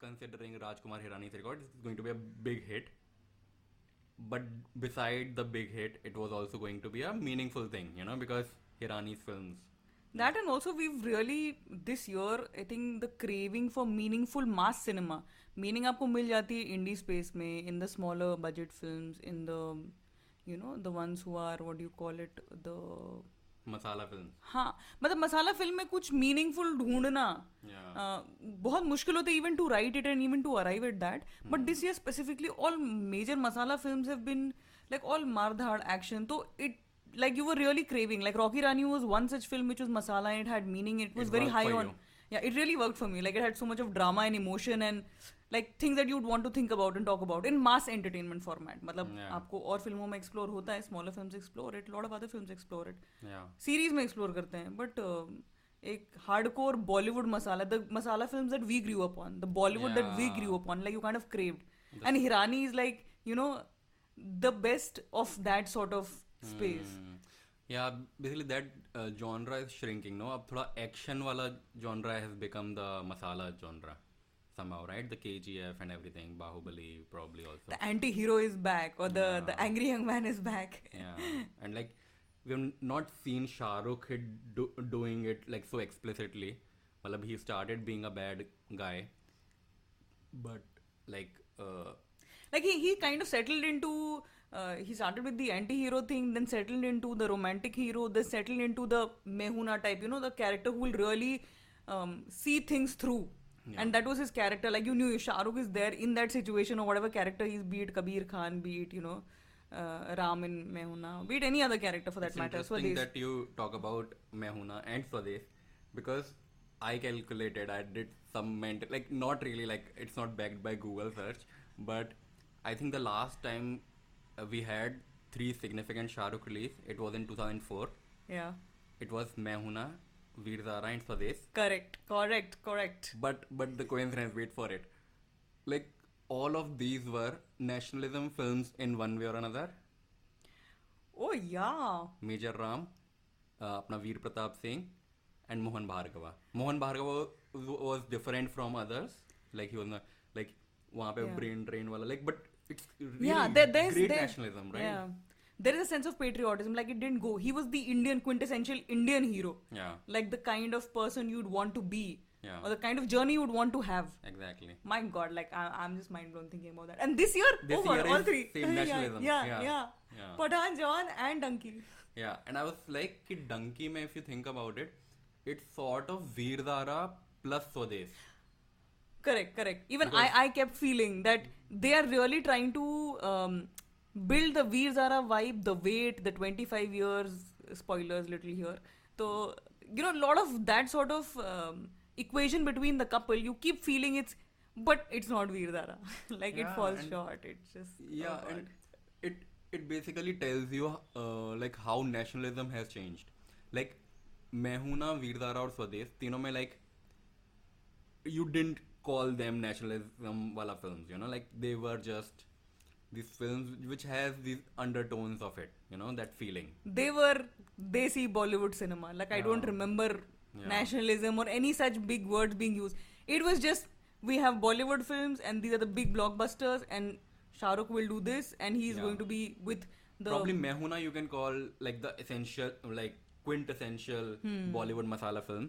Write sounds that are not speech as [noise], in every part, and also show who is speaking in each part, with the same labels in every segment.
Speaker 1: considering Rajkumar Hirani's record, it's going to be a big hit. But beside the big hit, it was also going to be a meaningful thing, you know, because Hirani's films.
Speaker 2: That and also we've really this year I think the craving for meaningful mass cinema meaning आपको मिल जाती है indie space में in the smaller budget films in the you know the ones who are what do you call it the
Speaker 1: Masala films.
Speaker 2: हाँ मतलब मसाला film में कुछ meaningful ढूंढना uh, बहुत मुश्किल होता है even to write it and even to arrive at that but this year specifically all major masala films have been like all मारधाड़ action तो it like you were really craving like rocky rani was one such film which was masala and it had meaning it was
Speaker 1: It
Speaker 2: very high on
Speaker 1: you.
Speaker 2: yeah it really worked for me like it had so much of drama and emotion and like things that you'd want to think about and talk about in mass entertainment format. मतलब आपको और फ़िल्मों में explore होता है smaller films explore it lot of other films explore
Speaker 1: it
Speaker 2: series में explore करते हैं बट एक hardcore Bollywood masala the masala films that we grew up on the Bollywood
Speaker 1: that
Speaker 2: we grew up on like you kind of craved and Hirani is like you know the best of that sort of
Speaker 1: space. Yeah, basically that uh, genre is shrinking. No, अब थोड़ा action वाला genre has become the masala genre. somehow, right? The KGF and everything, Bahubali probably also.
Speaker 2: The anti-hero is back, or the yeah. the angry young man is back.
Speaker 1: yeah, and like [laughs] we've not seen Shah Rukh do- doing it like so explicitly. Malab, he started being a bad guy, but like. Uh,
Speaker 2: like he, he kind of settled into uh, he started with the anti-hero thing then settled into the romantic hero then settled into the Main Hoon Na type you know the character who will really um, see things through and that was his character. Like you knew Shah Rukh is there in that situation or whatever character he's be it Kabir Khan be it you know uh, Ram in Main Hoon Na be it any other character for that
Speaker 1: it's
Speaker 2: matter so
Speaker 1: interesting
Speaker 2: this
Speaker 1: that you talk about Main Hoon Na and Swadesh because I calculated I did some mental like not really like it's not backed by Google search but I think the last time we had three significant Shah Rukh release it was in 2004
Speaker 2: yeah.
Speaker 1: It was Main Hoon Na Veer Zara and Swadesh
Speaker 2: correct correct correct
Speaker 1: but but the coincidence wait for it like all of these were nationalism films in one way or another
Speaker 2: oh yeah
Speaker 1: Major Ram, uh, अपना वीर Pratap Singh and Mohan Bhargava. Mohan Bhargava was, different from others. Like he was not like वहाँ पे brain drain वाला like but it's really
Speaker 2: yeah there, there's
Speaker 1: great
Speaker 2: there,
Speaker 1: nationalism right
Speaker 2: yeah there is a sense of patriotism like it didn't go. He was the indian quintessential indian hero.
Speaker 1: Yeah.
Speaker 2: Like the kind of person you'd want to be.
Speaker 1: Yeah.
Speaker 2: or the kind of journey you'd want to have.
Speaker 1: Exactly.
Speaker 2: My god like I, i'm just mind blown thinking about that. And this year
Speaker 1: This
Speaker 2: over
Speaker 1: year
Speaker 2: all three.
Speaker 1: same [laughs] nationalism.
Speaker 2: yeah
Speaker 1: Yeah.
Speaker 2: yeah,
Speaker 1: Yeah.
Speaker 2: Pathaan, Jawan and Dunki
Speaker 1: yeah and I was like कि Dunki में if you think about it it's sort of Veer Zara plus Swadesh.
Speaker 2: Correct correct. Even I, I kept feeling that they are really trying to um, build the Veer Zara vibe, the weight, the 25 years, spoilers little here. So, you know, a lot of that sort of um, equation between the couple, you keep feeling it's, but it's not Veer Zara. [laughs] like
Speaker 1: yeah,
Speaker 2: it
Speaker 1: falls
Speaker 2: short. It's just.
Speaker 1: Oh yeah,
Speaker 2: oh
Speaker 1: and it, it basically tells you uh, like how nationalism has changed. Like, Main Hoon Na Veer Zara Veer Zaara और Tino me like you didn't call them nationalism वाला films. You know, like they were just these films which has these undertones of it you know that feeling
Speaker 2: they were desi Bollywood cinema. Like I don't remember
Speaker 1: Yeah.
Speaker 2: nationalism or any such big words being used. It was just we have Bollywood films and these are the big blockbusters and Shah Rukh will do this and he's
Speaker 1: Yeah.
Speaker 2: going to be with the
Speaker 1: probably Main Hoon Na you can call like the essential like quintessential bollywood masala film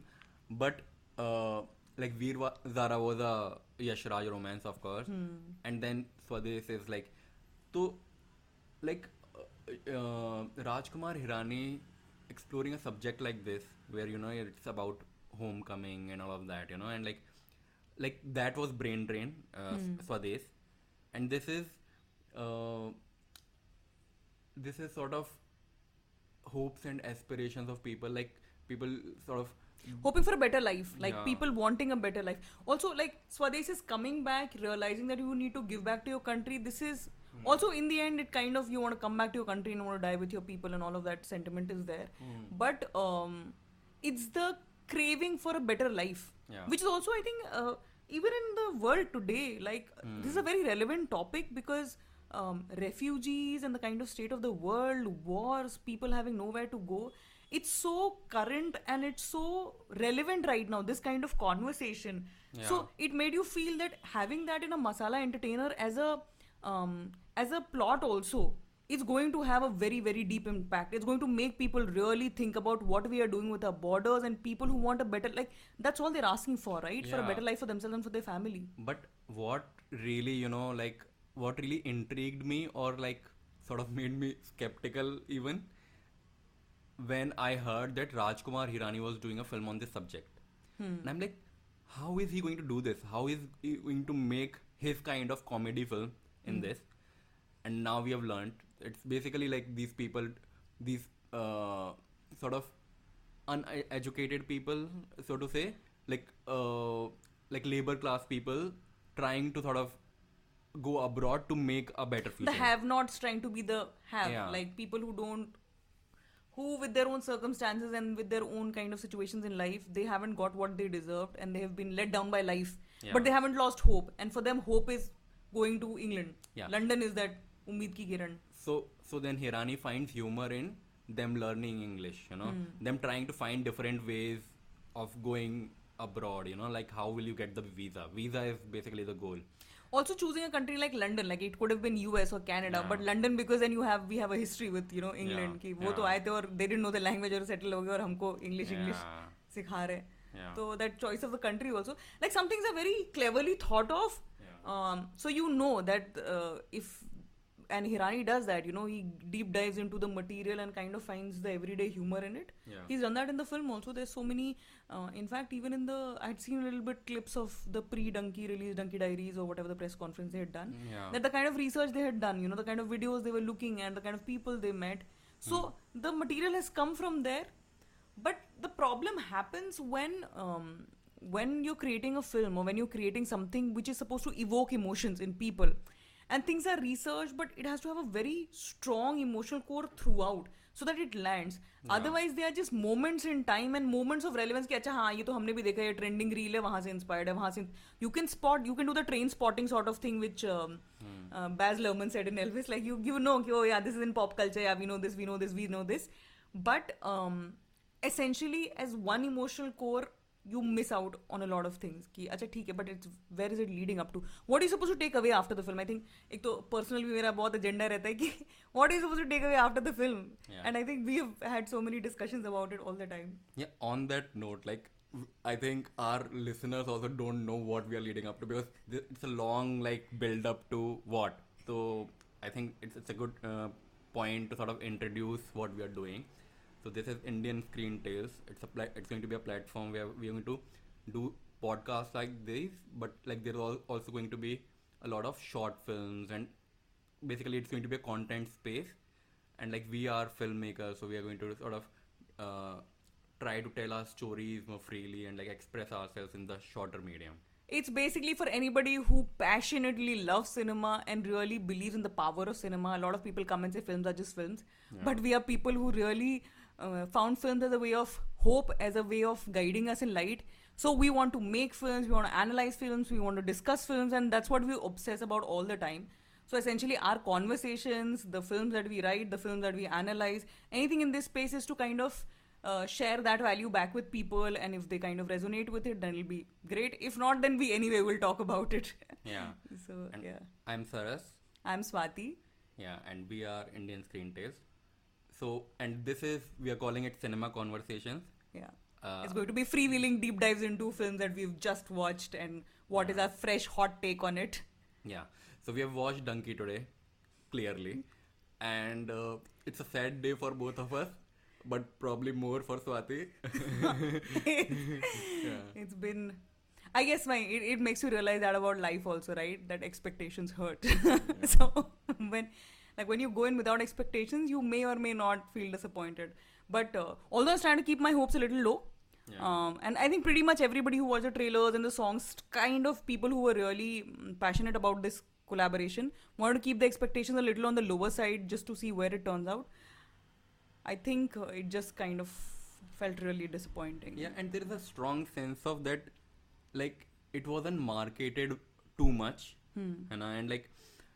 Speaker 1: but uh, like veer zara was a yash raj romance of course and then swadesh is like so like uh, uh, rajkumar hirani exploring a subject like this where you know it's about homecoming and all of that you know and like like that was brain drain uh, swadesh. And this is uh, this is sort of hopes and aspirations of people like people sort of
Speaker 2: hoping for a better life like
Speaker 1: Yeah.
Speaker 2: people wanting a better life. Also like swadesh is coming back realizing that you need to give back to your country. This is
Speaker 1: Hmm.
Speaker 2: also in the end it kind of you want to come back to your country and you want to die with your people and all of that sentiment is there
Speaker 1: Hmm.
Speaker 2: but um it's the craving for a better life
Speaker 1: Yeah.
Speaker 2: which is also i think uh, even in the world today like this is a very relevant topic because um, refugees and the kind of state of the world wars people having nowhere to go it's so current and it's so relevant right now. This kind of conversation. So it made you feel that having that in a masala entertainer as a um, as a plot also it's going to have a very very deep impact it's going to make people really think about what we are doing with our borders and people who want a better like that's all they're asking for right for a better life for themselves and for their family
Speaker 1: But what really, you know, like what really intrigued me or like sort of [laughs] made me skeptical even when I heard that Rajkumar Hirani was doing a film on this subject. Hmm. And I'm like, how is he going to do this? How is he going to make his kind of comedy film in hmm. this? And now we have learned it's basically like these people, these uh, sort of uneducated people, so to say, like uh, like labor class people trying to sort of go abroad to make a better future.
Speaker 2: the have nots trying to be the have
Speaker 1: Yeah.
Speaker 2: like people who don't who with their own circumstances and with their own kind of situations in life they haven't got what they deserved and they have been let down by life
Speaker 1: Yeah.
Speaker 2: but they haven't lost hope and for them hope is going to england
Speaker 1: Yeah.
Speaker 2: london is that umid ki kiran
Speaker 1: so so then Hirani finds humor in them learning English, you know, them trying to find different ways of going abroad, you know, like how will you get the visa? Visa is basically the goal.
Speaker 2: also choosing a country like london like it could have been us or canada
Speaker 1: Yeah.
Speaker 2: but london because then you have we have a history with you know england
Speaker 1: Yeah,
Speaker 2: ki wo yeah. to
Speaker 1: yeah.
Speaker 2: आए थे और they didn't know the language और settle हो गए और हमको english english
Speaker 1: Yeah.
Speaker 2: सिखा रहे
Speaker 1: Yeah.
Speaker 2: so that choice of the country also like some things are very cleverly thought of um, so you know that uh, if and Hirani does that you know he deep dives into the material and kind of finds the everyday humor in it
Speaker 1: Yeah.
Speaker 2: he's done that in the film also there's so many uh, in fact even in the I'd seen a little bit clips of the pre-Dunki release Dunki Diaries or whatever the press conference they had done
Speaker 1: Yeah.
Speaker 2: that the kind of research they had done, you know, the kind of videos they were looking and the kind of people they met. So the material has come from there, but the problem happens when um, when you're creating a film or when you're creating something which is supposed to evoke emotions in people, and things are researched but it has to have a very strong emotional core throughout so that it lands. Otherwise they are just moments in time and moments of relevance ki acha ye humne bhi dekha hai trending reel hai wahan se inspired hai wahan se you can spot you can do the train spotting sort of thing which um, hmm. uh, Baz Luhrmann said in Elvis like you you know oh yeah this is in pop culture yeah we know this we know this we know this. But um, essentially as one emotional core you miss out on a lot of things कि अच्छा ठीक है but it's where is it leading up to what are you supposed to take away after the film I think एक तो personal भी मेरा बहुत agenda रहता है कि what are you supposed to take away after the film
Speaker 1: Yeah.
Speaker 2: and I think we have had so many discussions about it all the time
Speaker 1: Yeah, on that note, like w- I think our listeners also don't know what we are leading up to because th- it's a long like build up to what. So I think it's it's a good uh, point to sort of introduce what we are doing. So this is Indian Screen Tales. It's a pla- it's going to be a platform where we are going to do podcasts like this, but like there are al- also going to be a lot of short films and basically it's going to be a content space and like we are filmmakers so we are going to sort of uh, try to tell our stories more freely and like express ourselves in the shorter medium
Speaker 2: It's basically for anybody who passionately loves cinema and really believes in the power of cinema. A lot of people come and say films are just films, but we are people who really uh, found films as a way of hope, as a way of guiding us in light. So we want to make films, we want to analyze films, we want to discuss films, and that's what we obsess about all the time. So essentially, our conversations, the films that we write, the films that we analyze, anything in this space is to kind of uh, share that value back with people, and if they kind of resonate with it, then it'll be great. If not, then we anyway will talk about it. [laughs]
Speaker 1: yeah
Speaker 2: so
Speaker 1: and
Speaker 2: yeah,
Speaker 1: i'm saras
Speaker 2: I'm Swati.
Speaker 1: yeah and we are indian screen tales so and this is we are calling it cinema conversations
Speaker 2: Yeah,
Speaker 1: uh,
Speaker 2: it's going to be freewheeling deep dives into films that we've just watched and what is our fresh hot take on it.
Speaker 1: Yeah. So we have watched Dunki today, clearly, and uh, it's a sad day for both of us, but probably more for Swati. [laughs] yeah.
Speaker 2: It's been. I guess my it, it makes you realize that about life also, right? That expectations hurt. [laughs] so [laughs] when like when you go in without expectations, you may or may not feel disappointed. But uh, although I was trying to keep my hopes a little low,
Speaker 1: Yeah.
Speaker 2: um, and I think pretty much everybody who watched the trailers and the songs, kind of people who were really mm, passionate about this collaboration, wanted to keep the expectations a little on the lower side just to see where it turns out. I think uh, it just kind of felt really disappointing.
Speaker 1: Yeah, and there is a strong sense of that, like it wasn't marketed too much,
Speaker 2: Hmm.
Speaker 1: and and like,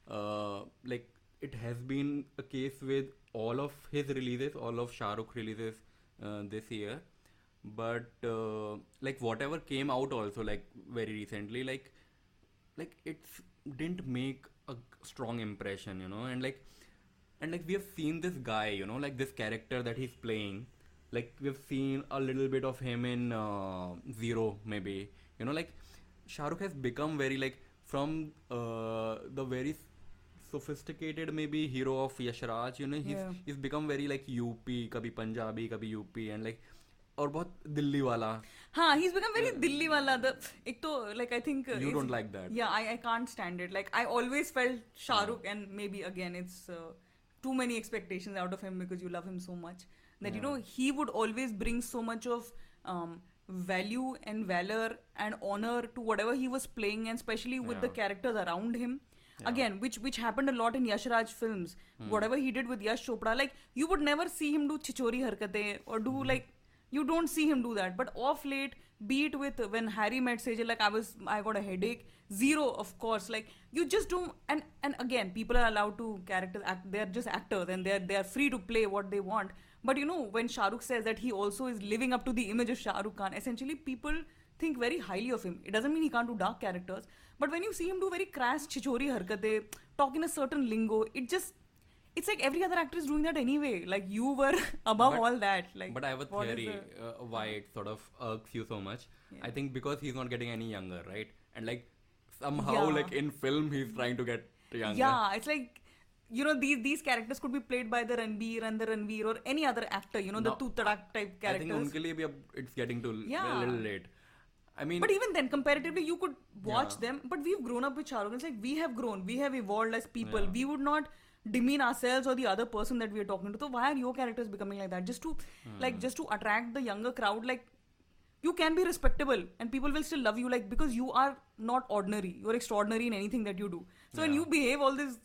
Speaker 1: uh, like it has been a case with all of his releases, all of Shah Rukh releases, uh, this year. But uh, like whatever came out also like very recently like like it's didn't make a strong impression you know? And like and like we have seen this guy you know? Like this character that he's playing like we've seen a little bit of him in uh, zero maybe you know? Like shahrukh has become very like from uh, the very sophisticated maybe hero of Yash Raj you know he's
Speaker 2: Yeah.
Speaker 1: he's become very like UP कभी पंजाबी कभी UP and like और बहुत दिल्ली वाला
Speaker 2: हाँ he's become very Dilli wala. The एक तो like I think uh,
Speaker 1: you
Speaker 2: it's-
Speaker 1: don't like that
Speaker 2: Yeah, I, I can't stand it. Like I always felt Shah Rukh, and maybe again it's uh, too many expectations out of him because you love him so much that you
Speaker 1: Yeah.
Speaker 2: know he would always bring so much of um, value and valor and honor to whatever he was playing, and especially with the
Speaker 1: Yeah.
Speaker 2: characters around him.
Speaker 1: Yeah.
Speaker 2: Again, which which happened a lot in Yash Raj films. Hmm. Whatever he did with Yash Chopra, like you would never see him do chichori harkate or do hmm. like you don't see him do that. But off late, be it with when Harry met Sejal, like I was, I got a headache. Zero, of course. Like you just don't. And and again, people are allowed to characters act. They're just actors, and they're they're free to play what they want. But you know, when Shah Rukh says that he also is living up to the image of Shah Rukh Khan, essentially people think very highly of him. It doesn't mean he can't do dark characters, but when you see him do very crass chichori harkate, talk in a certain lingo, it just it's like every other actor is doing that anyway. Like you were [laughs] above
Speaker 1: But-
Speaker 2: all that. Like,
Speaker 1: but I have a
Speaker 2: what is
Speaker 1: theory
Speaker 2: the-
Speaker 1: uh, why it sort of irks you so much.
Speaker 2: Yeah.
Speaker 1: I think because he's not getting any younger, right? And like somehow,
Speaker 2: Yeah.
Speaker 1: like in film, he's trying to get younger.
Speaker 2: Yeah, it's like you know these these characters could be played by the Ranbir and the Ranveer or any other actor. You know the
Speaker 1: No,
Speaker 2: two tadak type
Speaker 1: I think
Speaker 2: characters.
Speaker 1: उनके लिए भी अब it's getting to
Speaker 2: Yeah.
Speaker 1: a little late. I mean,
Speaker 2: But even then, comparatively, you could watch
Speaker 1: Yeah.
Speaker 2: them. But we've grown up with Shah It's like we have grown, we have evolved as people.
Speaker 1: Yeah.
Speaker 2: We would not demean ourselves or the other person that we are talking to. So why are your characters becoming like that? Just to like
Speaker 1: Hmm.
Speaker 2: just to attract the younger crowd, like you can be respectable and people will still love you, like because you are not ordinary. You're extraordinary in anything that you do. So when you behave all this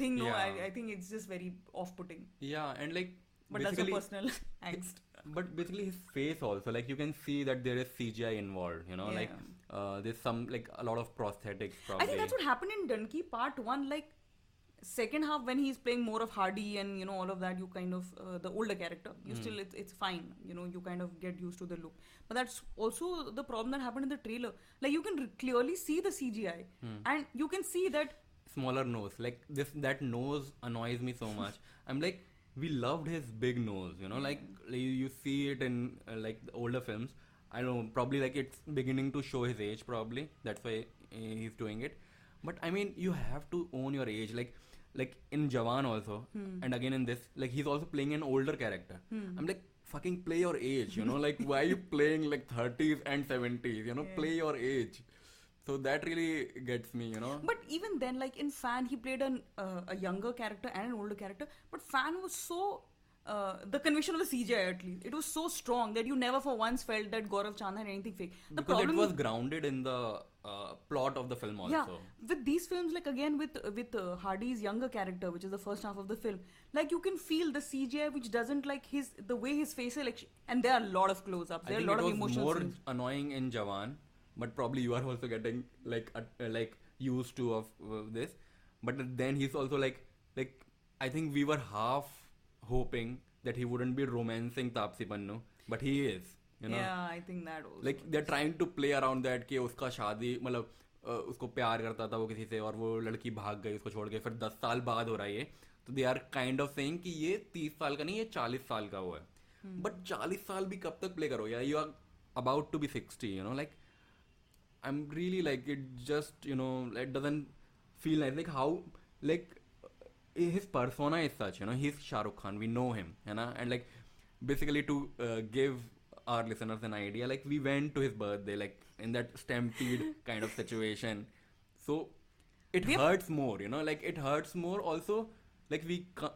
Speaker 2: thing, no, I,
Speaker 1: Yeah.
Speaker 2: I think it's just very off-putting.
Speaker 1: yeah, and like
Speaker 2: But that's your personal [laughs] angst.
Speaker 1: But basically his face also, like you can see that there is CGI involved. You know, like uh, there's some like a lot of prosthetics. Probably.
Speaker 2: I think that's what happened in Dunki Part One. Like second half when he's playing more of Hardy and you know all of that, you kind of uh, the older character. You
Speaker 1: Hmm.
Speaker 2: still it's it's fine. You know you kind of get used to the look. But that's also the problem that happened in the trailer. Like you can r- clearly see the CGI
Speaker 1: Hmm.
Speaker 2: and you can see that
Speaker 1: smaller nose like this that nose annoys me so much i'm like we loved his big nose you know like, like you, see it in uh, like the older films. I don't know probably like it's beginning to show his age probably. That's why uh, he's doing it. But i mean you have to own your age. Like like in jawan also and again in this like he's also playing an older character. I'm like fucking play your age you know? [laughs] Like why are you playing like 30s and 70s you know?
Speaker 2: Yeah.
Speaker 1: play your age so that really gets me you know
Speaker 2: But even then, like in Fan, he played an uh, a younger character and an older character. But Fan was so uh, the conviction of the CGI at least it was so strong that you never for once felt that Gaurav Chand had anything fake. The
Speaker 1: because it
Speaker 2: problem
Speaker 1: was grounded in the uh, plot of the film also.
Speaker 2: yeah with these films like again with with uh, hardy's younger character which is the first half of the film like you can feel the cgi which doesn't like his the way his facial ex- and there are a lot of close-ups
Speaker 1: I
Speaker 2: there are a lot
Speaker 1: it
Speaker 2: of
Speaker 1: was
Speaker 2: emotional
Speaker 1: more
Speaker 2: scenes
Speaker 1: annoying in Jawan, but probably you are also getting like uh, uh, like used to of uh, this. But then he's also like like I think we were half hoping that he wouldn't be romancing Tapsi Pannu, but he is. You know,
Speaker 2: yeah i think that also
Speaker 1: like they're trying to play around that कि उसका शादी मतलब अ, उसको प्यार करता था वो किसी से और वो लड़की भाग गई उसको छोड़ के फिर दस साल बाद हो रहा है ये तो they are kind of saying कि ये तीस साल का नहीं ये चालीस साल का वो है बट चालीस साल भी कब तक प्ले करो या you are about to be sixty you know like I'm really like it. Just you know, it doesn't feel nice. Like how like uh, his persona is such. You know, he's Shah Rukh Khan. We know him, you know, and like basically to uh, give our listeners an idea, like we went to his birthday, like in that stampede [laughs] kind of situation. So it
Speaker 2: We've
Speaker 1: hurts more, you know, like it hurts more. Also, like we ca-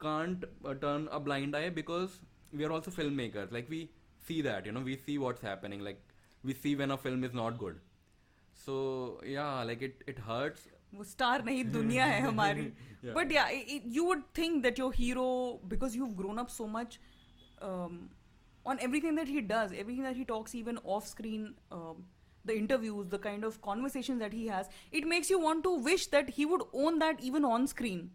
Speaker 1: can't uh, turn a blind eye because we are also filmmakers. Like we see that, you know, we see what's happening. Like we see when a film is not good so yeah like it it hurts
Speaker 2: वो star नहीं दुनिया है [laughs] हमारी
Speaker 1: Yeah.
Speaker 2: But या you would think that your hero because you grown up so much on everything that he does everything that he talks even off screen um, the interviews the kind of conversations that he has it makes you want to wish that he would own that even on screen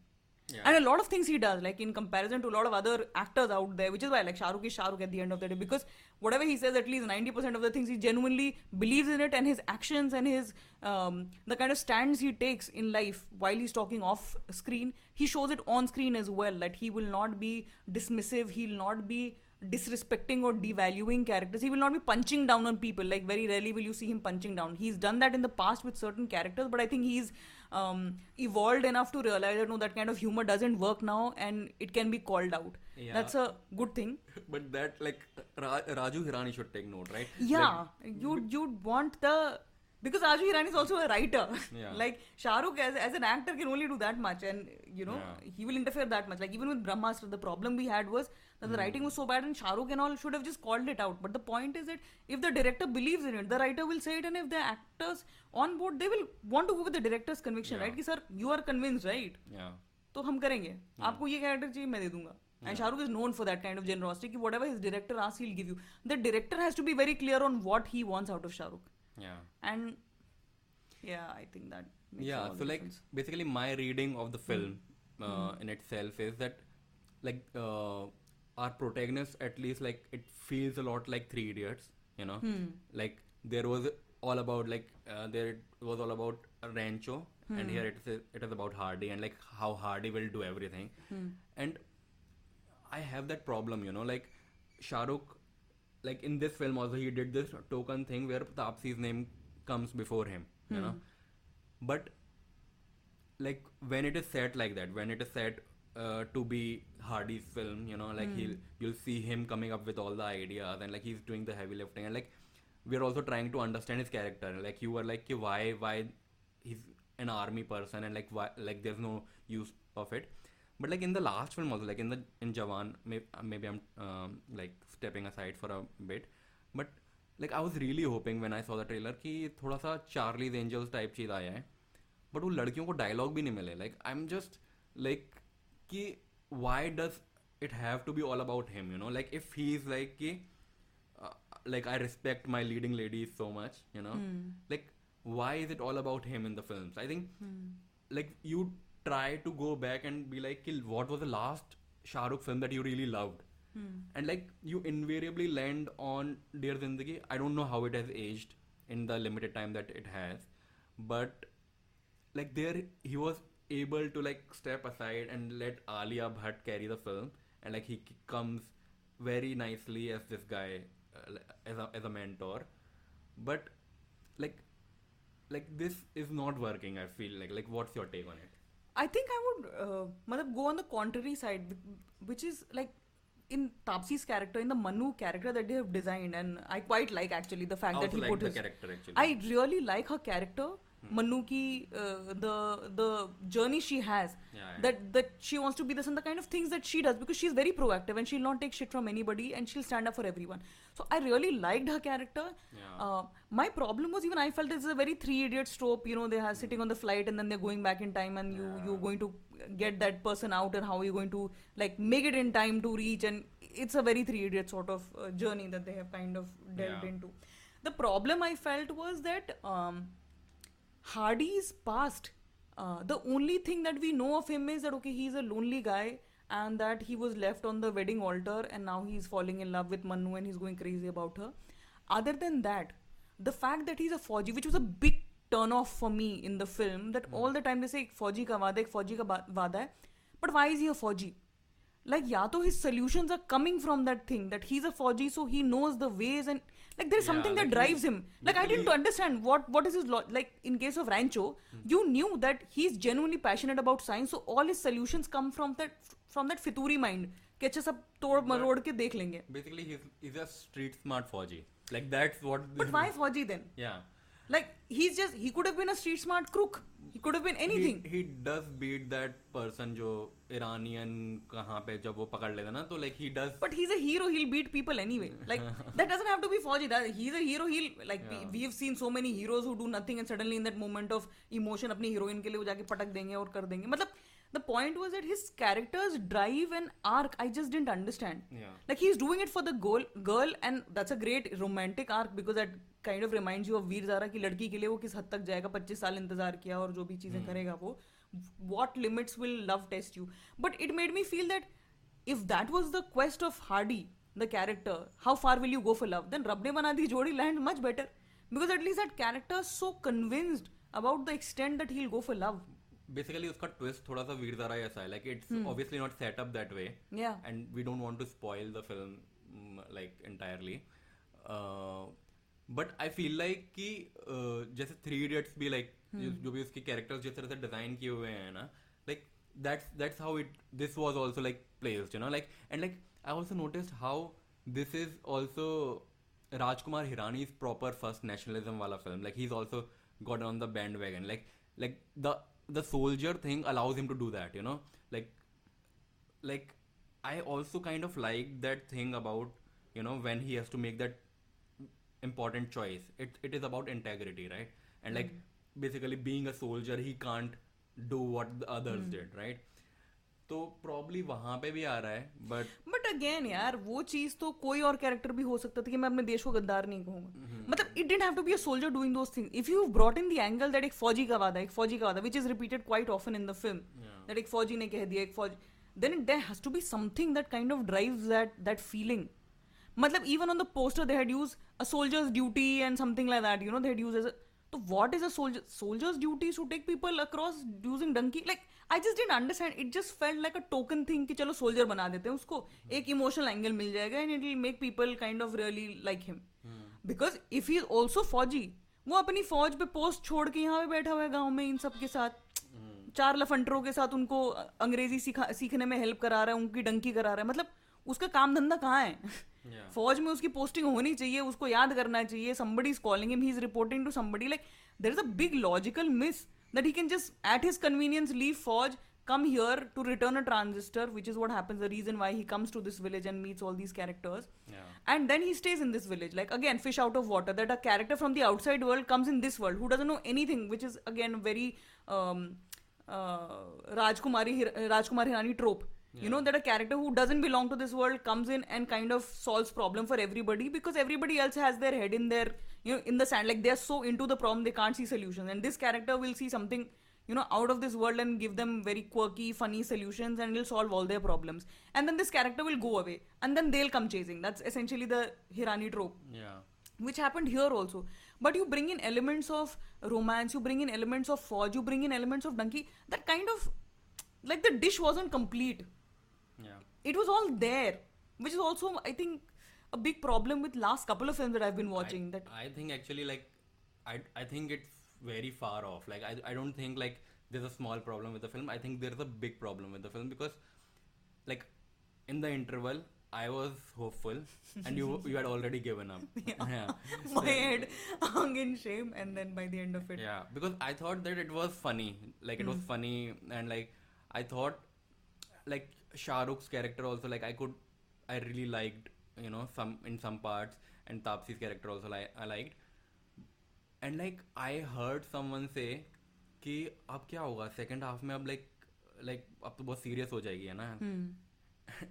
Speaker 1: Yeah.
Speaker 2: And a lot of things he does, like in comparison to a lot of other actors out there, which is why like Shahrukh is Shahrukh at the end of the day because whatever he says, at least 90% of the things he genuinely believes in it, and his actions and his um, the kind of stands he takes in life while he's talking off screen, he shows it on screen as well. That he will not be dismissive, he'll not be disrespecting or devaluing characters. He will not be punching down on people. Like very rarely will you see him punching down. He's done that in the past with certain characters, but I think he's um, evolved enough to realize that no, that kind of humor doesn't work now, and it can be called out.
Speaker 1: Yeah.
Speaker 2: That's a good thing. [laughs]
Speaker 1: but that like Ra- Raju Hirani should take note, right?
Speaker 2: Yeah, you'd you'd want the because Raju Hirani is also a writer. [laughs]
Speaker 1: Yeah.
Speaker 2: like Shahrukh as, as an actor can only do that much, and you know
Speaker 1: Yeah.
Speaker 2: he will interfere that much. Like even with Brahmastra, the problem we had was that the writing was so bad, and Shahrukh and all should have just called it out. But the point is that if the director believes in it, the writer will say it, and if the actors on board, they will want to go with the director's conviction,
Speaker 1: Yeah.
Speaker 2: right? Ki sir, you are convinced, right?
Speaker 1: Yeah.
Speaker 2: तो हम करेंगे आपको ये character चाहिए मैं दे दूंगा and Shahrukh is known for that kind of generosity कि whatever his director asks he'll give you the director has to be very clear on what he wants out of shahrukh
Speaker 1: Yeah.
Speaker 2: and yeah i think that makes
Speaker 1: yeah
Speaker 2: all
Speaker 1: so
Speaker 2: the
Speaker 1: like
Speaker 2: difference.
Speaker 1: basically my reading of the film uh, in itself is that like uh, our protagonist at least like it feels a lot like three idiots you know? Hmm. Like there was all about like uh, there it was all about rancho and hmm. here it is it is about hardy and like how hardy will do everything. Hmm. And i have that problem you know? Like shahrukh like in this film also he did this token thing where Taapsee's name comes before him you know? But like when it is set like that when it is set uh, to be hardy's film you know like mm. he'll you'll see him coming up with all the ideas and like he's doing the heavy lifting and like we're also trying to understand his character like you were like why why he's an army person and like why like there's no use of it but like in the last film also like in the in jawan maybe, maybe i'm um, like stepping aside for a bit but like i was really hoping when i saw the trailer कि थोड़ा सा Charlie's angels type चीज़ आया है but वो लड़कियों को dialogue भी नहीं मिले like I am just like why does it have to be all about him you know? Like if he's like ki, uh, like i respect my leading ladies so much you know? Hmm. Like why is it all about him in the films? I think hmm. like you try to go back and be like what was the last shah rukh film that you really loved? Hmm. And like you invariably land on dear zindagi. I don't know how it has aged in the limited time that it has but like there he was able to like step aside and let Alia Bhatt carry the film. And like he comes very nicely as this guy uh, as a as a mentor. But like like this is not working I feel like. Like what's your take on it?
Speaker 2: I think I would uh, go on the contrary side, which is like in Taapsee's character, in the Manu character that they have designed, and I quite like actually the fact that he
Speaker 1: like
Speaker 2: put
Speaker 1: the
Speaker 2: his.
Speaker 1: character actually.
Speaker 2: I really like her character, Manu ki uh, the the journey she has.
Speaker 1: Yeah.
Speaker 2: That that she wants to be this and the kind of things that she does because she's very proactive and she'll not take shit from anybody and she'll stand up for everyone. So I really liked her character. Uh, my problem was even I felt this is a very three idiots trope. You know, they are sitting on the flight and then they're going back in time and you you're going to get that person out and how are you're going to like make it in time to reach and it's a very three idiots sort of uh, journey that they have kind of delved
Speaker 1: Yeah.
Speaker 2: into. The problem I felt was that um, Hardy's past. Uh, the only thing that we know of him is that okay, he's a lonely guy, and that he was left on the wedding altar, and now he's falling in love with Manu, and he's going crazy about her. Other than that, the fact that he's a Fauji, which was a big turn off for me in the film, that all the time they say Fauji ka wada, hai, Fauji ka wada hai, but why is he a Fauji? like yeah to his solutions are coming from that thing that he's a Fauji so he knows the ways and like there's
Speaker 1: Yeah,
Speaker 2: something that
Speaker 1: like
Speaker 2: drives
Speaker 1: he's-
Speaker 2: him like I didn't
Speaker 1: basically-
Speaker 2: understand what what is his lo- like in case of Rancho you knew that he's genuinely passionate about science so all his solutions come from that from that fituri mind कि अच्छा सब तोड़ मरोड़ के देख लेंगे
Speaker 1: basically he's he's a street smart Fauji like that's what
Speaker 2: but why Fauji then
Speaker 1: yeah
Speaker 2: like he's just he could have been a street smart crook he could have been anything
Speaker 1: he, he does beat that person जो Iranian कहाँ पे जब वो पकड़ लेता ना तो like he does
Speaker 2: But he's a hero. He'll beat people anyway. Like that doesn't have to be Fauji. That he's a hero. He'll like
Speaker 1: yeah.
Speaker 2: we, we've seen so many heroes who do nothing and suddenly in that moment of emotion अपनी heroine के लिए वो जाके पटक देंगे और कर देंगे. मतलब the point was that his character's drive and arc I just didn't understand.
Speaker 1: Yeah.
Speaker 2: Like he's doing it for the goal, girl and that's a great romantic arc because that kind of reminds you of Veer Zaara की लड़की के लिए वो किस हद तक जाएगा 25 साल इंतज़ार किया और जो भी चीज़ें करेगा वो what limits will love test you? But it made me feel that if that was the quest of Hardy, the character, how far will you go for love? Then Rab Ne Bana Di Jodi [laughs] land much better because at least that character is so convinced about the extent that he'll go for love.
Speaker 1: Basically, उसका twist थोड़ा सा वीर जरा ऐसा Like it's hmm. obviously not set up that way,
Speaker 2: way
Speaker 1: and we don't want to spoil the film like entirely but I feel like कि जैसे three idiots भी like जो भी उसके कैरेक्टर्स जिस तरह से डिजाइन किए हुए हैं ना like that's that's how it this was also like placed you know like and like I also noticed how this is also Rajkumar Hirani's proper first nationalism wala film. Like he's also got on the bandwagon. Like like the the soldier thing allows him to do that. You know, like like I also kind of like that thing about you know when he has to make that important choice. It it is about integrity, right? And like Basically being a soldier, he can't do what the others did, right? तो probably वहाँ पे भी आ रहा है but
Speaker 2: but again यार वो चीज़ तो कोई और कैरेक्टर भी हो सकता था कि मैं अपने देश को गद्दार नहीं कहूँगा। मतलब it didn't have to be a soldier doing those things if you brought in the angle that एक फौजी का वादा एक फौजी का वादा which is repeated quite often in the film that एक फौजी ने कह दिया एक फौजी then there has to be something that kind of drives that that feeling मतलब even on the poster they had used a soldier's duty and something like that you know they had used as तो what is a soldier duty to take people across using Dunki like I just didn't understand it just felt like a token thing कि चलो soldier बना देते हैं उसको। hmm. एक emotional angle मिल जाएगा and it will make people kind of really like him because if he is also फौजी वो अपनी फौज पे पोस्ट छोड़ के यहाँ पे बैठा हुआ है गाँव में इन सब के साथ। hmm. चार लफंटरों के साथ उनको अंग्रेज़ी सीखने में हेल्प करा रहा है उनकी डंकी करा रहा है। मतलब उसका काम धंधा कहाँ है? फौज में उसकी पोस्टिंग होनी चाहिए उसको याद करना चाहिए somebody is calling him he is reporting to somebody like there is a big logical miss that he can just at his convenience leave फौज come here to return a transistor which is what happens the reason why he comes to this village and meets all these characters and then he stays in this village like again fish out of water that a character from the outside world comes in this world who does know anything which is again very Rajkumari Rajkumar Hirani ट्रोप you know that a character who doesn't belong to this world comes in and kind of solves problem for everybody because everybody else has their head in their you know in the sand. Like they're so into the problem they can't see solutions. And this character will see something you know out of this world and give them very quirky funny solutions and it'll solve all their problems. And then this character will go away and then they'll come chasing. That's essentially the hirani trope.
Speaker 1: Yeah.
Speaker 2: which happened here also. But you bring in elements of romance you bring in elements of forge you bring in elements of donkey that kind of like the dish wasn't complete.
Speaker 1: Yeah.
Speaker 2: It was all there which is also i think a big problem with last couple of films that i've been watching
Speaker 1: I,
Speaker 2: that
Speaker 1: I think actually like I I think it's very far off. Like I I don't think like there's a small problem with the film. I think there's a big problem with the film because like in the interval I was hopeful [laughs] and you you had already given up. [laughs] yeah. [laughs]
Speaker 2: my head hung in shame and then by the end of it
Speaker 1: Yeah, because I thought that it was funny. Like it was hmm. funny and like I thought like Shah Rukh's character also like I could I really liked you know some in some parts and Taapsee's character also li- I liked and like I heard someone say कि अब क्या होगा second half में अब like like अब तो बहुत serious हो जाएगी है ना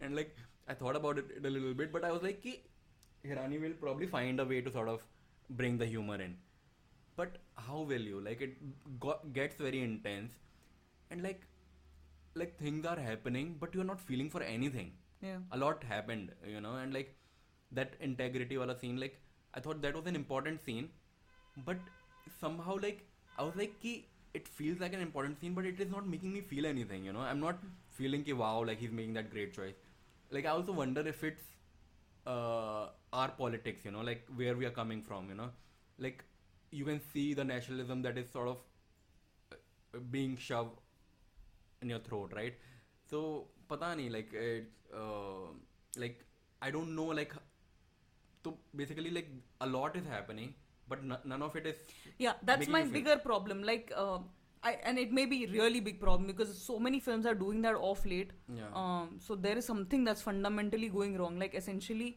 Speaker 1: and like I thought about it little bit but I was like कि Hirani will probably find a way to sort of bring the humour in but how will you like it gets very intense and like like things are happening, but you're not feeling for anything.
Speaker 2: yeah
Speaker 1: A lot happened, you know, and like that integrity wala scene, like I thought that was an important scene, but somehow like I was like, ki, it feels like an important scene, but it is not making me feel anything, you know. I'm not feeling ki wow, like he's making that great choice. Like I also wonder if it's uh, our politics, you know, like where we are coming from, you know, like you can see the nationalism that is sort of uh, being shoved in your throat, right? So, pata nahi, like it's uh, like I don't know, like so basically, like a lot is happening, but n- none of it is.
Speaker 2: yeah that's my
Speaker 1: you feel-
Speaker 2: problem like uh, I, and it may be really big problem because so many films are doing that off late
Speaker 1: Yeah.
Speaker 2: um, so there is something that's fundamentally going wrong like essentially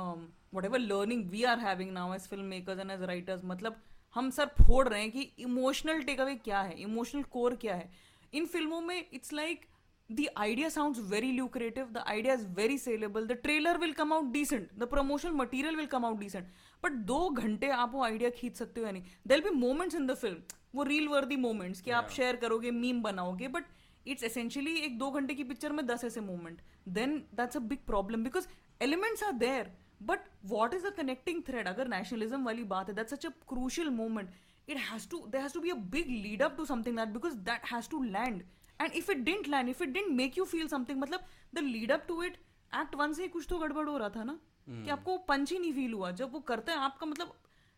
Speaker 2: um, whatever learning we are having now as filmmakers and as writers मतलब हम sir फोड़ रहे हैं कि emotional take away क्या है emotional core क्या है इन फ़िल्मों में it's like the idea sounds very lucrative the idea is very saleable the trailer will come out decent the promotional material will come out decent but दो घंटे आप वो आइडिया खींच सकते हो या नहीं? There be moments in the film वो रील वर्दी मोमेंट्स कि आप शेयर करोगे मीम बनाओगे बट इट्स एसेंशियली एक दो घंटे की पिक्चर में दस ऐसे moment then that's a big problem because elements are there but what is the connecting thread अगर नेशनलिज्म वाली बात है that's such a crucial moment it has to there has to be a big lead up to something that because that has to land. And if it didn't land if it didn't make you feel something मतलब the lead up to it act one से ही कुछ तो गड़बड़ हो रहा था ना? कि आपको पंच ही नहीं फील हुआ। जब वो करते हैं आपका मतलब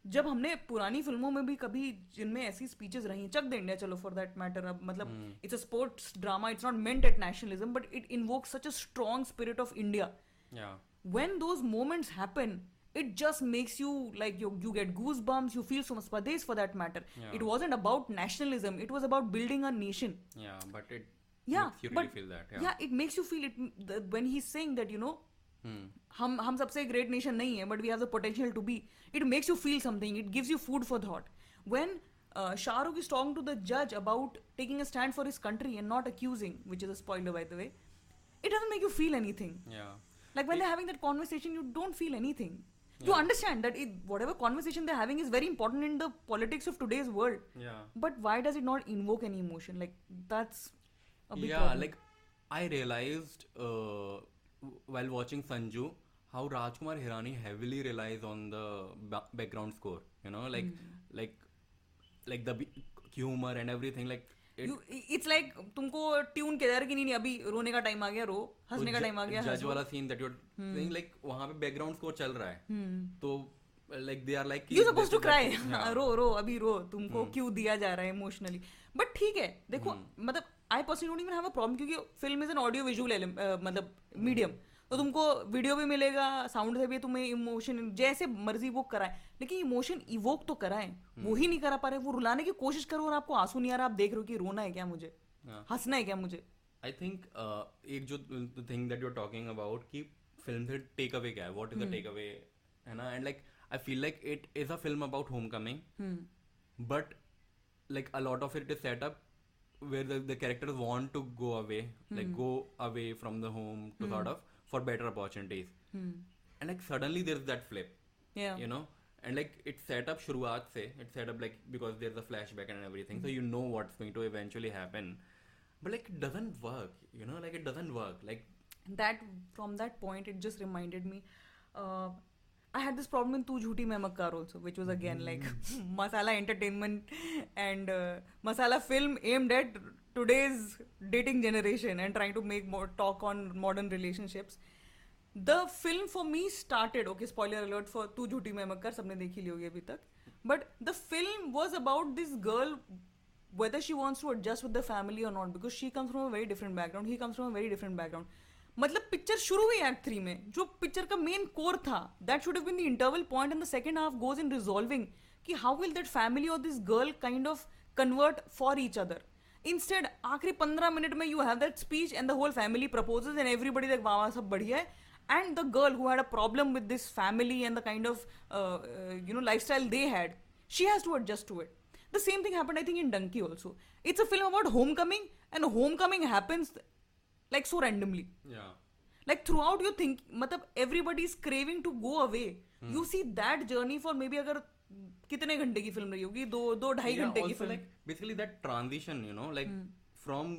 Speaker 2: जब हमने पुरानी फ़िल्मों में भी कभी जिनमें ऐसी स्पीचेस रही चक दे इंडिया चलो फॉर दैट मैटर अब मतलब it's a sports drama it's not meant at nationalism but it invokes such a strong spirit of India
Speaker 1: Yeah.
Speaker 2: when those moments happen it just makes you like you you get goosebumps you feel so much spadesh for that matter
Speaker 1: Yeah.
Speaker 2: it wasn't about nationalism it was about building a nation
Speaker 1: Yeah. But it
Speaker 2: yeah
Speaker 1: makes you really
Speaker 2: but
Speaker 1: feel that. Yeah.
Speaker 2: it makes you feel it the, when he's saying that you know
Speaker 1: Hmm.
Speaker 2: हम हम सबसे great nation नहीं है but we have the potential to be it makes you feel something it gives you food for thought when uh, Shahrukh is talking to the judge about taking a stand for his country and not accusing, which is a spoiler by the way, it doesn't make you feel anything.
Speaker 1: Yeah.
Speaker 2: Like when they're having that conversation, you don't feel anything. You understand that it, whatever conversation they're having is very important in the politics of today's world.
Speaker 1: Yeah.
Speaker 2: But why does it not invoke any emotion? Like that's a big
Speaker 1: yeah,
Speaker 2: problem.
Speaker 1: like I realized uh, while watching Sanju how Rajkumar Hirani heavily relies on the ba- background score. You know, like
Speaker 2: Hmm.
Speaker 1: like like the b- humor and everything. Like
Speaker 2: it's like तुमको tune किधर की नहीं नहीं, अभी रोने का time आ गया रो हंसने का टाइम आ गया
Speaker 1: जज वाला scene that your
Speaker 2: Hmm.
Speaker 1: Saying like वहाँ पे बैकग्राउंड स्कोर चल रहा है। तो like they are like
Speaker 2: you suppose to cry रो रो अभी रो तुमको क्यों दिया जा रहा है इमोशनली बट ठीक है देखो मतलब I personally don't even have a problem क्योंकि film is an audio visual मतलब मीडियम तो तुमको वीडियो भी मिलेगा साउंड से भी तुम्हें इमोशन जैसे मर्ज़ी वो कराए। लेकिन इमोशन इवोक तो कराए। वो ही नहीं करा पा रहे वो रुलाने की कोशिश करो और आपको आँसू नहीं आ रहा आप देख रहे हो कि रोना है क्या मुझे? हंसना है क्या मुझे?
Speaker 1: आई थिंक एक जो thing that you are talking about कि फ़िल्म से टेक अवे क्या है what is the take away है ना? And like I feel like it is a film about homecoming like a lot of it is set up where the, the characters want to go away like go away from the home to sort of. For better opportunities. And like suddenly there's that flip
Speaker 2: Yeah.
Speaker 1: you know? And like it's set up shuruat se it's set up like because there's a flashback and everything so you know what's going to eventually happen. But like it doesn't work you know? Like it doesn't work. Like
Speaker 2: that from that point it just reminded me uh, i had this problem in tu jhuti मैं मक्कार also which was again mm. like masala entertainment and uh, masala film aimed at today's dating generation and trying to make more talk on modern relationships the film for me started okay spoiler alert for tu jhuti मैं मक्कार सबने देखी ली होगी अभी तक but the film was about this girl whether she wants to adjust with the family or not because she comes from a very different background he comes from a very different background मतलब picture शुरू हुई act three में, जो picture का main core था that should been the interval point in the second half goes in resolving कि how will that family और this girl kind of convert for each other instead आखिरी पंद्रह minute में you have that speech and the whole family proposes and everybody that वाह सब बढ़िया है. And the girl who had a problem with this family and the kind of you know lifestyle they had she has to adjust to it the same thing happen I think in Dunki also it's a film about homecoming and homecoming happens like so randomly like throughout you think मतलब everybody is craving to go away you see that journey for maybe अगर कितने घंटे की film रही होगी? दो दो ढाई घंटे की
Speaker 1: film basically that transition you know like from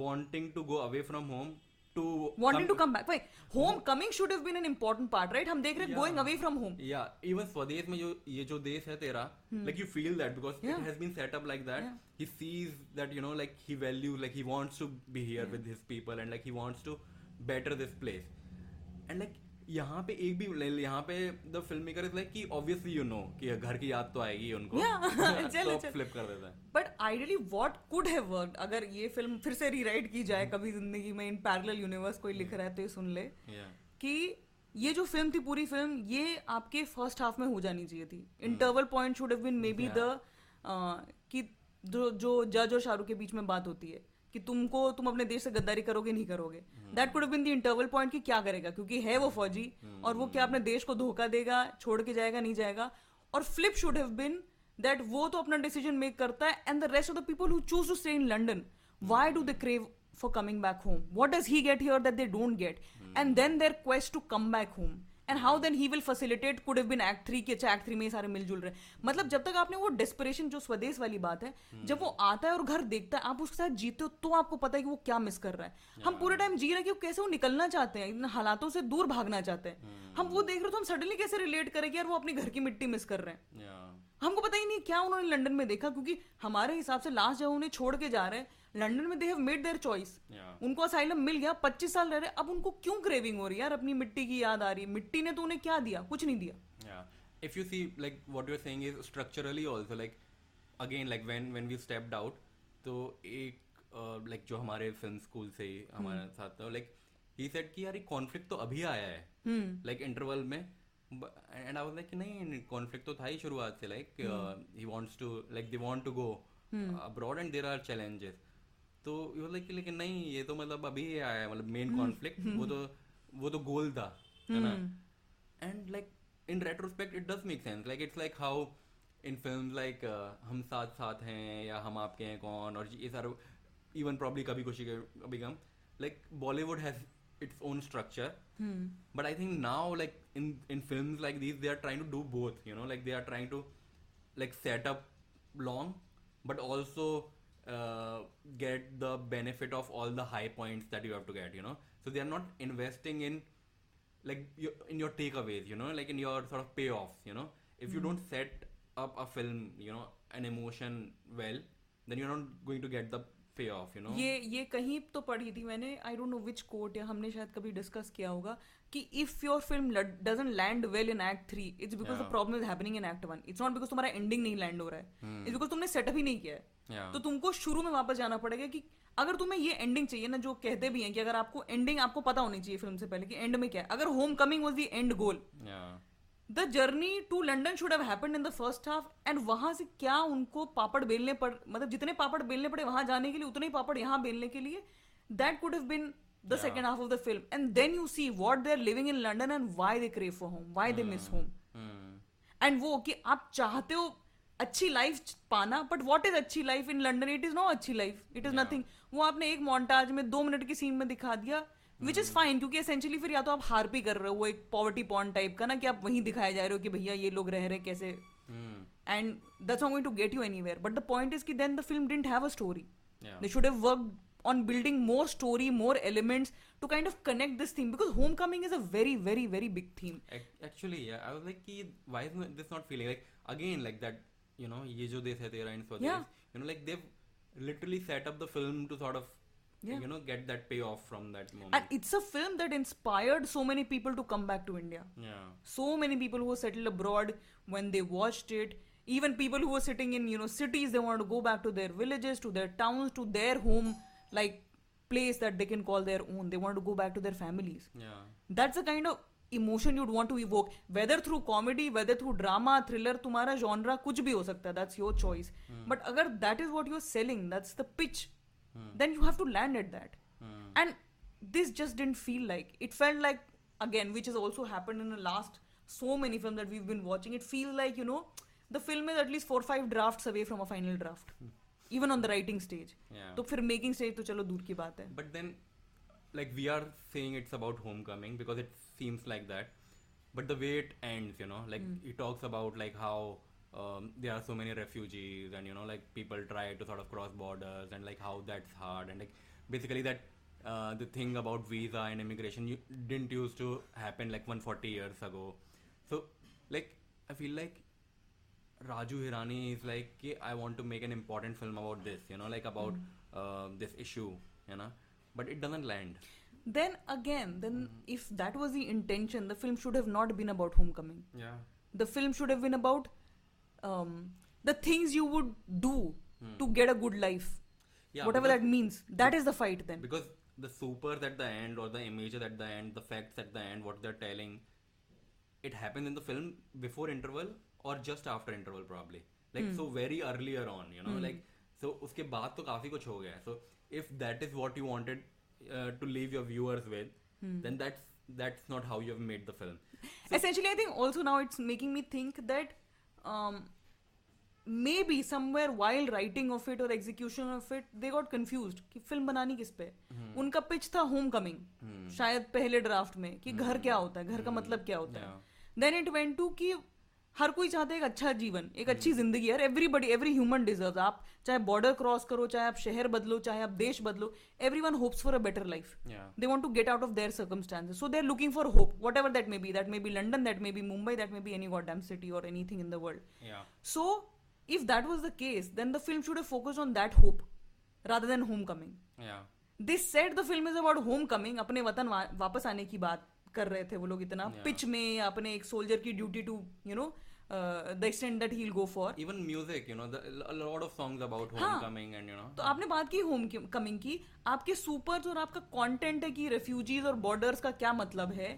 Speaker 1: wanting to go away from home to
Speaker 2: wanting come, to come back wait homecoming should have been an important part right हम देख रहे हैं going away from home
Speaker 1: yeah even स्वदेश में जो ये जो देश है तेरा like you feel that because
Speaker 2: Hmm. Yeah.
Speaker 1: it has been set up like that
Speaker 2: Yeah.
Speaker 1: he sees that you know like he values like he wants to be here yeah. with his people and like he wants to better this place and like यहाँ पे एक भी यहाँ पे the film maker is like कि obviously you know कि घर की याद तो आएगी उनको। [laughs] [laughs]
Speaker 2: चलो,
Speaker 1: तो फ्लिप कर देता है।
Speaker 2: But ideally what could have worked अगर ये फ़िल्म फिर से रीराइट की जाए कभी ज़िंदगी में इन पैरेलल यूनिवर्स कोई लिख रहा है तो ये सुन ले
Speaker 1: yeah.
Speaker 2: कि ये जो फ़िल्म थी पूरी फ़िल्म ये आपके फ़र्स्ट हाफ़ में हो जानी चाहिए थी। Interval point should have been maybe the कि जो जो जज और शाहरुख के बीच में बात होती है। कि तुमको तुम अपने देश से गद्दारी करोगे, नहीं करोगे। That could been the interval point कि क्या करेगा, क्योंकि है वो फौजी, और वो क्या अपने देश को धोखा देगा, छोड़ के जाएगा, नहीं जाएगा। और flip should have been that वो तो अपना डिसीज़न मेक करता है and the rest of the people who choose to stay in London why do they crave for coming back home? What does he get here that they don't get? And then their quest to come back home. And how then he will facilitate could have been act three की अच्छा act three में सारे मिलजुल रहे मतलब जब तक आपने वो डेस्परेशन जो स्वदेश वाली बात है जब वो आता है और घर देखता है आप उसके साथ जीते हो तो आपको पता है कि वो क्या मिस कर रहा है। हम पूरे टाइम जी रहे हैं कि वो कैसे वो निकलना चाहते हैं इन हालातों से दूर भागना चाहते हैं। हम वो देख रहे हो तो हम सडनली कैसे रिलेट करें कि यार वो अपनी घर की मिट्टी मिस कर रहे हैं।
Speaker 1: Yeah.
Speaker 2: हमको पता ही नहीं क्या उन्होंने लंदन में देखा क्योंकि हमारे हिसाब से लास्ट जब उन्हें छोड़ के जा रहे हैं लंदन में they have made their
Speaker 1: choice
Speaker 2: उनको असाइलम मिल गया 25 साल रह रहे अब उनको क्यों क्रेविंग हो रही है यार? अपनी मिट्टी की याद आ रही है। मिट्टी ने तो उन्हें क्या दिया? कुछ नहीं दिया.
Speaker 1: If you see, like, what you're saying is structurally also, like, again, like, when when we stepped out, तो एक uh, जो हमारे फ़िल्म स्कूल से ही हमारे साथ था लाइक ही सेड कि यार ये कॉन्फ्लिक्ट तो अभी आया है। लाइक इंटरवल में। एंड आई वाज लाइक नहीं कॉन्फ्लिक्ट तो था ही शुरुआत से like he wants to like they want to go abroad and there are challenges तो यू लाइक लेकिन नहीं ये तो मतलब अभी ये आया मतलब मेन हम्म। कॉन्फ्लिक्ट वो तो वो तो गोल था है ना? And like in retrospect it does make sense like it's like how in film like हम साथ साथ हैं या हम आपके हैं कौन? और ये सारे even probably Kabhi Khushi Kabhi Gham. Like Bollywood has its own structure but I think now like in in film like these they are trying to do both you know like they are trying to like setup long but also uh, get the benefit of all the high points that you have to get you know? So they are not investing in like your, in your takeaways you know? Like in your sort of payoffs you know? If you don't set up a film you know an emotion well then you're not going to get the payoff you know?
Speaker 2: ये ये कहीं तो पढ़ी थी मैंने I don't know which quote या हमने शायद कभी डिस्कस किया होगा कि if your film doesn't land well in act three it's because
Speaker 1: the
Speaker 2: problem is happening in act one it's not because तुम्हारा एंडिंग नहीं लैंड हो रहा है. इट्स बिकॉज़ तुमने सेटअप ही नहीं किया है.
Speaker 1: Yeah.
Speaker 2: तो तुमको शुरू में वापस जाना पड़ेगा कि अगर तुम्हें ये एंडिंग चाहिए ना जो कहते भी हैं कि अगर आपको एंडिंग आपको पता होनी चाहिए फ़िल्म से पहले कि एंड में क्या है. अगर homecoming was the
Speaker 1: end
Speaker 2: goal the journey to London should have in the first half and वहाँ से क्या उनको पापड़ बेलने पड़ मतलब जितने पापड़ बेलने पड़े वहाँ जाने के लिए उतने ही पापड़ यहाँ बेलने के लिए that could have been the second half of the film and then you see what they are living in London and why they crave for home why they miss
Speaker 1: home.
Speaker 2: And वो कि आप चाहते हो अच्छी life पाना but what is अच्छी life in London it is no अच्छी life it is nothing वो आपने एक मोन्टाज में दो मिनट की सीन में दिखा दिया विच इज़ फाइन क्योंकि एसेंशियली फिर या तो आप हारपी कर रहे हो वो एक पॉवर्टी पॉन टाइप का ना कि आप वहीं दिखाए जा रहे हो कि भैया ये लोग रह रहे हैं कैसे
Speaker 1: Hmm.
Speaker 2: And that's not going to get you anywhere but the point is कि then the film didn't have
Speaker 1: a
Speaker 2: story should have worked on building more story more elements to kind of connect this theme because homecoming is a very very very big theme
Speaker 1: Ac- Actually, yeah, I was like, कि why is not- this not feeling like again like that? You know, ये जो देश है तेरा Swades,
Speaker 2: Yeah.
Speaker 1: you know, like they've literally set up the film to sort of,
Speaker 2: Yeah.
Speaker 1: you know, get that payoff from that moment.
Speaker 2: and it's a film that inspired so many people to come back to india
Speaker 1: yeah,
Speaker 2: so many people who were settled abroad when they watched it even people who were sitting in you know cities they wanted to go back to their villages to their towns to their home like place that they can call their own they want to go back to their families
Speaker 1: yeah,
Speaker 2: that's the kind of emotion you'd want to evoke whether through comedy whether through drama thriller तुम्हारा genre कुछ भी हो सकता है that's your choice but अगर that is what you're selling that's the pitch then you have to land at that
Speaker 1: Hmm.
Speaker 2: and this just didn't feel like it felt like again which has also happened in the last so many films that we've been watching it feels like you know the film is at least four five drafts away from a final draft even on the writing stage
Speaker 1: yeah.
Speaker 2: तो फिर making stage तो चलो दूर की बात है
Speaker 1: But then, like we are saying it's about homecoming because it seems like that. But the way it ends, you know, like he talks about like how um, there are so many refugees and you know like people try to sort of cross borders and like how that's hard and like basically that uh, the thing about visa and immigration you didn't used to happen like 140 years ago. So like I feel like Raju Hirani is like, "Okay, I want to make an important film about this, you know, like about uh, this issue, you know, but it doesn't land.
Speaker 2: then again then if that was the intention the film should have not been about homecoming
Speaker 1: Yeah.
Speaker 2: the film should have been about um, the things you would do to get a good life
Speaker 1: Yeah.
Speaker 2: whatever
Speaker 1: because,
Speaker 2: that means that is the fight then
Speaker 1: because the supers at the end or the images at the end, the facts at the end, what they're telling, it happens in the film before interval or just after interval probably. Like so very earlier on, you know, like so उसके बाद तो काफी कुछ हो गया. So if that is what you wanted uh, to leave your viewers with, then that's that's not how you have made the film.
Speaker 2: essentially i think also now it's making me think that um, maybe somewhere wild writing of it और execution of it they got confuse कि film बनानी किस पे? हम्म। उनका pitch था home हम्म। Coming शायद पहले draft में कि घर क्या हम्म। होता है घर का मतलब क्या होता है। देन इट वेंट टू कि हर कोई चाहता है एक अच्छा जीवन एक अच्छी ज़िंदगी यार एवरीबडी एवरी ह्यूमन डिजर्व आप चाहे बॉर्डर क्रॉस करो चाहे आप शहर बदलो चाहे आप देश बदलो everyone hopes for a better
Speaker 1: life
Speaker 2: they want to get out of their circumstances so they're looking for hope whatever that may be that may be London that may be Mumbai that may be any god damn city और anything in the world so if that was the case then the film should have focused on that hope rather than homecoming
Speaker 1: Yeah.
Speaker 2: they said the film is about homecoming अपने वतन वा, वापस आने की बात कर रहे थे वो लोग इतना
Speaker 1: Yeah.
Speaker 2: पिच में या अपने एक सोल्जर की duty to you know the extent that he go for
Speaker 1: Even music, you know, the, a lot of songs about
Speaker 2: हाँ.
Speaker 1: homecoming and you know.
Speaker 2: तो आपने बात की होम कमिंग की आपके सुपर्स और आपका कंटेंट है कि रेफ्यूजीज और बॉर्डर्स का क्या मतलब है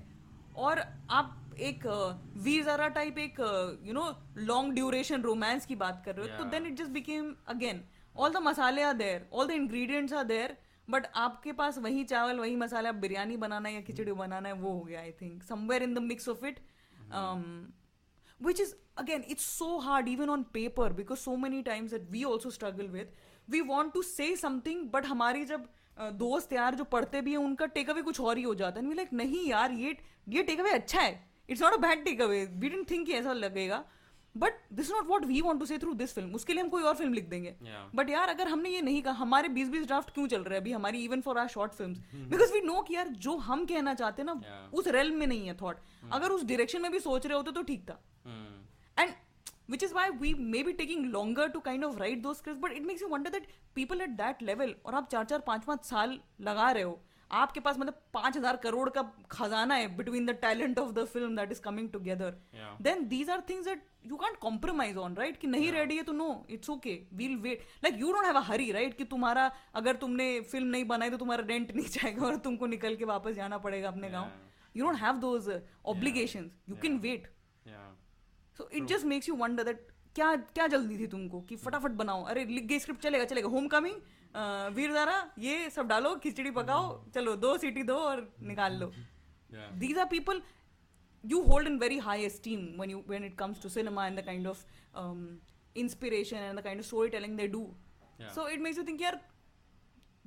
Speaker 2: और आप एक वीर जारा टाइप एक you know long duration romance की बात कर रहे हो तो then it just became again all the मसाले are there all the ingredients are there but आपके पास वही चावल वही मसाला आप बिरयानी बनाना है या खिचड़ी बनाना है वो हो गया I think somewhere in the mix of it which is again it's so hard even on paper because so many times that we also struggle with. We want to say something but हमारी जब दोस्त यार जो पढ़ते भी हैं उनका take away कुछ और ही हो जाता है। लाइक नहीं यार ये ये टेक अवे अच्छा है। It's not a bad take away we didn't think ऐसा लगेगा. But this not what we want to say through this film उसके लिए हम कोई और फ़िल्म लिख देंगे. बट यार अगर हमने ये नहीं कहा हमारे बीस बीस ड्राफ्ट क्यों चल रहे हैं अभी? हमारी even for our short film because we know कि यार जो हम कहना चाहते हैं ना उस रेल में नहीं है थॉट अगर उस डायरेक्शन में भी सोच रहे होते तो ठीक था.
Speaker 1: And
Speaker 2: and which is why we may be taking longer to kind of write those scripts but it makes you wonder that people at that level और आप चार चार पाँच पाँच साल लगा रहे हो आपके पास मतलब पाँच हज़ार करोड़ का खजाना है between the talent of the film that is coming
Speaker 1: together
Speaker 2: then these are things that you can't compromise on right कि नहीं रेडी है तो no it's okay we'll wait like you don't have a hurry right कि तुम्हारा अगर तुमने film नहीं बनाई तो तुम्हारा रेंट [laughs] नहीं जाएगा और तुमको निकल के वापस जाना पड़ेगा अपने गाँव. You don't have those obligation you can
Speaker 1: wait
Speaker 2: so it just makes you wonder that क्या क्या जल्दी थी तुमको कि फटाफट बनाओ? अरे लिख गई स्क्रिप्ट चलेगा चलेगा। होम कमिंग वीर दारा ये सब डालो खिचड़ी पकाओ चलो दो सीटी दो और निकाल लो। These are people you hold in very high esteem one you when it comes to cinema and the kind of inspiration and the kind of storytelling they do so it makes you think यार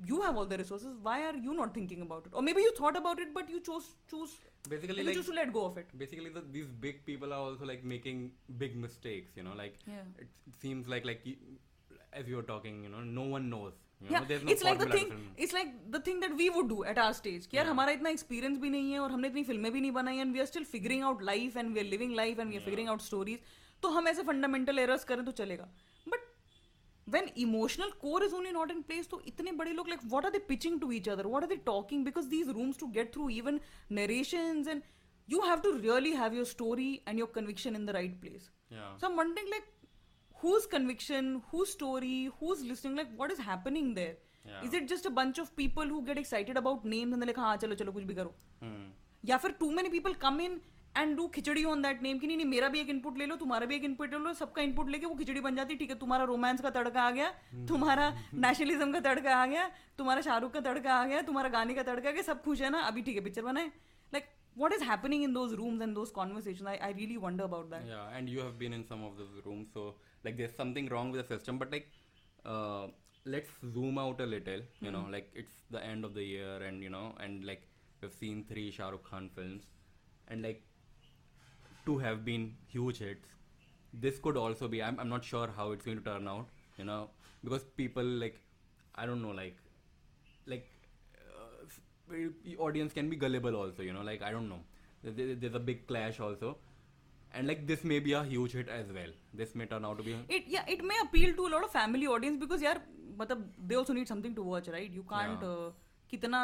Speaker 2: you have all the resources why are you not thinking about it और maybe you thought about it but you choose choose
Speaker 1: Basically, like
Speaker 2: to let go of it
Speaker 1: basically the, these big people are also like making big mistakes. You know, like
Speaker 2: Yeah.
Speaker 1: it, seems like like as you were talking, you know, no one knows. You
Speaker 2: yeah
Speaker 1: there's no
Speaker 2: it's like the thing it's like the thing that we would do at our stage कि यार हमारा इतना experience भी नहीं है और हमने इतनी फ़िल्में भी नहीं बनाई and we are still figuring out life and we are living life and we are figuring out stories तो हम ऐसे फंडामेंटल एरर्स करें तो चलेगा when emotional core is only not in place तो इतने बड़े लोग like what are the pitching to each other what are the talking because these rooms to get through even narration and you have to really have your story and your conviction in the right place so am wondering like whose conviction whose story who's listening like what is happening there is it just a bunch of people who get excited about name लिखा हाँ चलो चलो कुछ भी करो या फिर too many people come in and do khichdi on that name की नहीं नहीं मेरा भी एक इनपुट ले लो तुम्हारा भी एक इनपुट ले लो सबका इनपुट लेके वो खिचड़ी बन जाती ठीक है तुम्हारा रोमांस का तड़का आ गया तुम्हारा नेशनलिज्म का तड़का आ गया तुम्हारा शाहरुख का तड़का आ गया तुम्हारा गाने का तड़का आ गया सब खुश है ना अभी ठीक है पिक्चर बनाए। Like what is happening in those rooms and those conversation I I really wonder about that
Speaker 1: and you have been in some of this room so like there something wrong with system but like let's zoom out a little you know like it's the end of the year and you know and like you have seen three Shahrukh Khan films and like two have been huge hits. This could also be. I'm, I'm not sure how it's going to turn out. You know, because people like, I don't know, like, like uh, s- the audience can be gullible also. You know, like I don't know. There- there- There's a big clash also, and like this may be a huge hit as well. This may turn out to be. A,
Speaker 2: it yeah it may appeal to a lot of family audience because यार मतलब they also need something to watch right you can't
Speaker 1: Yeah.
Speaker 2: uh, कितना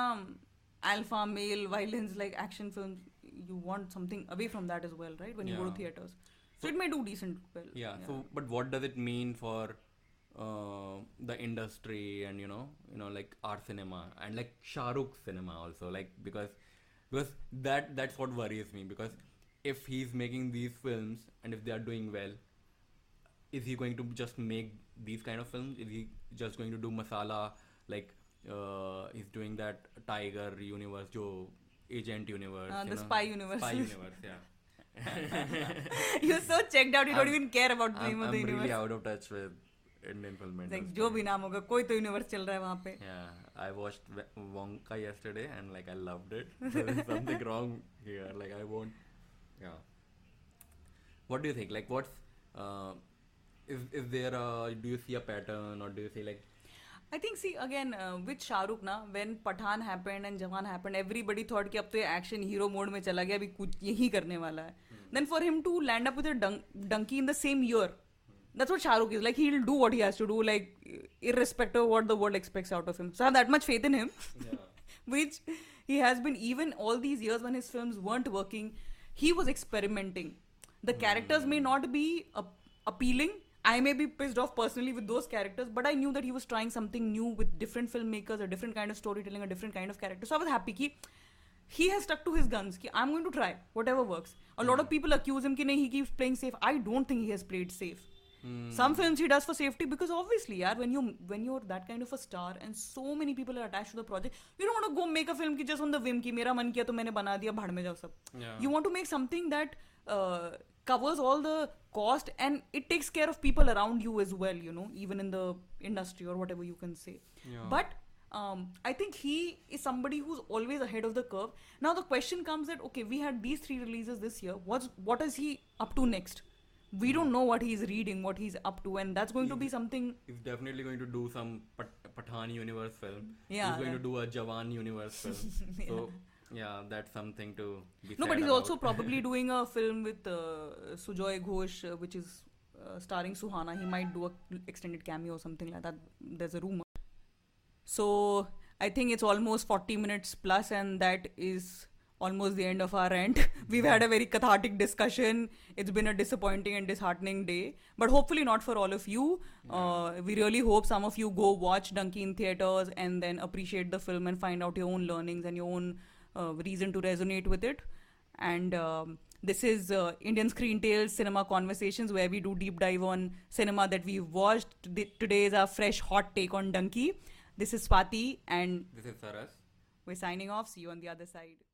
Speaker 2: alpha male violence like action films you want something away from that as well right? When you go to theaters. So it may do decent well
Speaker 1: yeah, So, but what does it mean for uh, the industry and you know, you know, like our cinema and like Shah Rukh's cinema also, like because because that that's what worries me because if he's making these films and if they are doing well, is he going to just make these kind of films? Is he just going to do masala like uh, he's doing that Tiger universe, Joe Agent universe,
Speaker 2: Uh,
Speaker 1: you
Speaker 2: the
Speaker 1: know?
Speaker 2: spy universe.
Speaker 1: spy universe, yeah.
Speaker 2: You're so checked out. You I'm, don't even care about the
Speaker 1: I'm,
Speaker 2: name of
Speaker 1: I'm
Speaker 2: the universe.
Speaker 1: really out of touch with Indian film industry.
Speaker 2: like जो भी नाम होगा कोई तो universe चल रहा है वहाँ पे
Speaker 1: Yeah, I watched Wonka yesterday and like I loved it. There is something wrong here. Like I won't. Yeah. What do you think? Like, what's uh, is is there a do you see a pattern or do you see like
Speaker 2: I think see again with Shahrukh ना when Pathaan happen and Jawan happen everybody thought कि अब तो action hero mode में चला गया अभी कुछ यही करने वाला है। Then for him to land up with Dunki in the same year that's what Shahrukh is like he do what he has to do like irrespective of what the world expect out of him so that much faith in him which he has been even all these years when his film weren't working he was experimenting the characters may not be appealing i may be pissed off personally with those characters but i knew that he was trying something new with different filmmakers a different kind of storytelling a different kind of character. So i was happy ki he has stuck to his guns ki i'm going to try whatever works. A lot of people accuse him ki nahi he keeps playing safe. I don't think he has played safe. Some films he does for safety because obviously yeah when you when you're that kind of a star and so many people are attached to the project you don't want to go make a film ki just on the whim ki mera man kiya to maine bana diya bhad mein jao sab
Speaker 1: Yeah.
Speaker 2: you want to make something that uh, covers all the cost and it takes care of people around you as well you know even in the industry or whatever you can say
Speaker 1: Yeah.
Speaker 2: but um, I think he is somebody who's always ahead of the curve. Now the question comes that okay, we had these three releases this year. What's what is he up to next? We don't know what he's reading, what he's up to, and that's going to be something.
Speaker 1: he's definitely going to do some Pat- Pathaan universe film.
Speaker 2: Yeah,
Speaker 1: He's going
Speaker 2: yeah.
Speaker 1: to do a Jawan universe film. [laughs] So yeah, that's something to be
Speaker 2: No, but he's
Speaker 1: about.
Speaker 2: also probably doing a film with uh, Sujoy Ghosh, uh, which is uh, starring Suhana. He might do a extended cameo or something like that. There's a rumor. So I think it's almost 40 minutes plus, and that is almost the end of our rant. [laughs] We've had a very cathartic discussion. It's been a disappointing and disheartening day, but hopefully not for all of you. Uh, we really hope some of you go watch Dunki in theaters and then appreciate the film and find out your own learnings and your own reason to resonate with it. And um, this is uh, Indian Screen Tales Cinema Conversations, where we do deep dive on cinema that we've watched. Today today is our fresh hot take on Dunki. This is Swati, and
Speaker 1: This is Saras.
Speaker 2: we're signing off. See you on the other side.